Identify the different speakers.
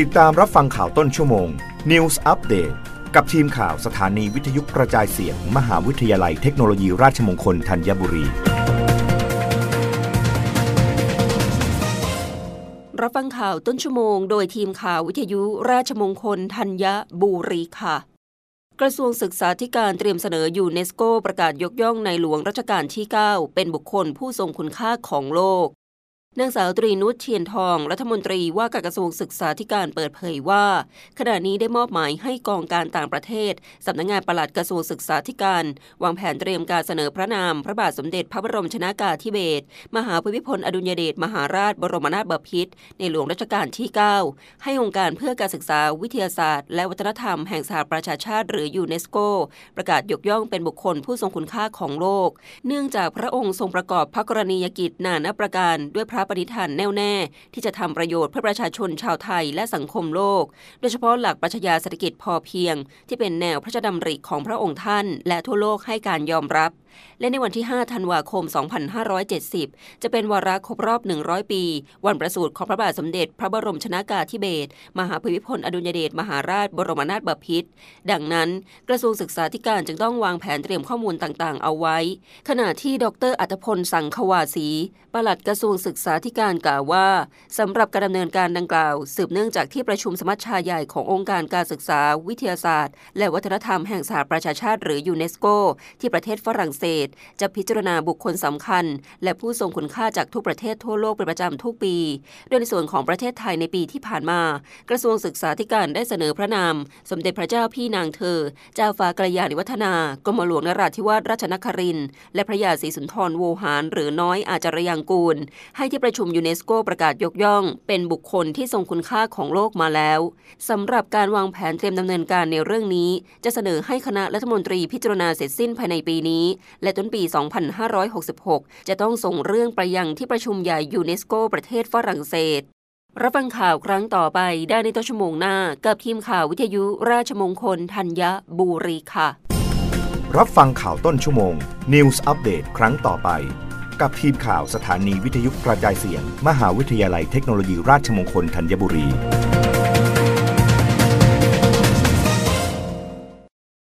Speaker 1: ติดตามรับฟังข่าวต้นชั่วโมง News Update กับทีมข่าวสถานีวิทยุกระจายเสียง มหาวิทยาลัยเทคโนโลยีราชมงคลธัญบุรี
Speaker 2: รับฟังข่าวต้นชั่วโมง โดยทีมข่าววิทยุราชมงคลธัญบุรีค่ะ กระทรวงศึกษาธิการเตรียมเสนอยูเนสโกประกาศยกย่องในหลวงรัชกาลที่ 9 เป็นบุคคลผู้ทรงคุณค่าของโลก นางสาวตรีนุชเทียนทอง รัฐมนตรีว่าการกระทรวงศึกษาธิการเปิดเผยว่า ขณะนี้ได้มอบหมายให้กองการต่างประเทศสำนักงงานปลัดกระทรวงศึกษาธิการ วางแผนเตรียมการเสนอพระนาม พระบาทสมเด็จพระบรมชนากาธิเบศรมหาภูมิพลอดุลยเดชมหาราชบรมนาถบพิตรในหลวงรัชกาลที่ 9 ให้องค์การเพื่อการศึกษาวิทยาศาสตร์ และวัฒนธรรมแห่งสหประชาชาติ หรือยูเนสโก ประกาศยกย่องเป็นบุคคลผู้ทรงคุณค่าของโลก เนื่องจากพระองค์ทรงประกอบพระกรณียกิจนานาประการด้วยพระปณิธานแน่วแน่ที่จะทำประโยชน์เพื่อประชาชนชาวไทยและสังคมโลก โดยเฉพาะหลักปรัชญาเศรษฐกิจพอเพียง ที่เป็นแนวพระราชดำริของพระองค์ท่าน และทั่วโลกให้การยอมรับ และในวันที่ 5 ธันวาคม 2570 จะเป็นวาระครบรอบ 100 ปี วันประสูติของพระบาทสมเด็จ พระบรมชนากาธิเบศรมหาภูมิพลอดุลยเดชมหาราชบรมนาถบพิตรดังนั้น กระทรวงศึกษาธิการจึงต้องวางแผนเตรียมข้อมูลต่างๆ เอาไว้ ขณะที่ดรอัตพลสังควาสีปลัดกระทรวงศึกษาธิการกล่าวว่าสำหรับการดำเนินการดังกล่าว สืบเนื่องจากที่ประชุมสมัชชาใหญ่ขององค์การการศึกษา วิทยาศาสตร์ และวัฒนธรรมแห่งสหประชาชาติหรือยูเนสโก ที่ประเทศฝรั่งเศสจะพิจารณาบุคคลสำคัญ และผู้ทรงคุณค่าจากทุกประเทศทั่วโลกเป็นประจำทุกปี โดยในส่วนของประเทศไทยในปีที่ผ่านมา กระทรวงศึกษาธิการได้เสนอพระนาม สมเด็จพระเจ้าพี่นางเธอ เจ้าฟ้ากระยาณิวัฒนากรมหลวงนราธิวาสราชนครินและพระยาศรีสุนทรโวหาร หรือน้อยอาจารยังกูล ให้ที่ประชุมยูเนสโกประกาศยกย่อง เป็นบุคคลที่ทรงคุณค่าของโลกมาแล้วสำหรับการวางแผนเตรียมดำเนินการในเรื่องนี้ จะเสนอให้คณะรัฐมนตรีพิจารณาเสร็จสิ้นภายในปีนี้และต้นปี 2566 จะต้องส่งเรื่องไปยังที่ประชุมใหญ่ยูเนสโกประเทศฝรั่งเศส รับฟังข่าวครั้งต่อไปได้ในต้นชั่วโมงหน้า กับทีมข่าววิทยุราชมงคลธัญบุรีค่ะ
Speaker 1: รับฟังข่าวต้นชั่วโมง News อัปเดตครั้งต่อไป กับทีมข่าวสถานีวิทยุกระจายเสียง มหาวิทยาลัยเทคโนโลยีราชมงคลธัญบุรี